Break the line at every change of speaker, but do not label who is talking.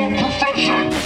your profession.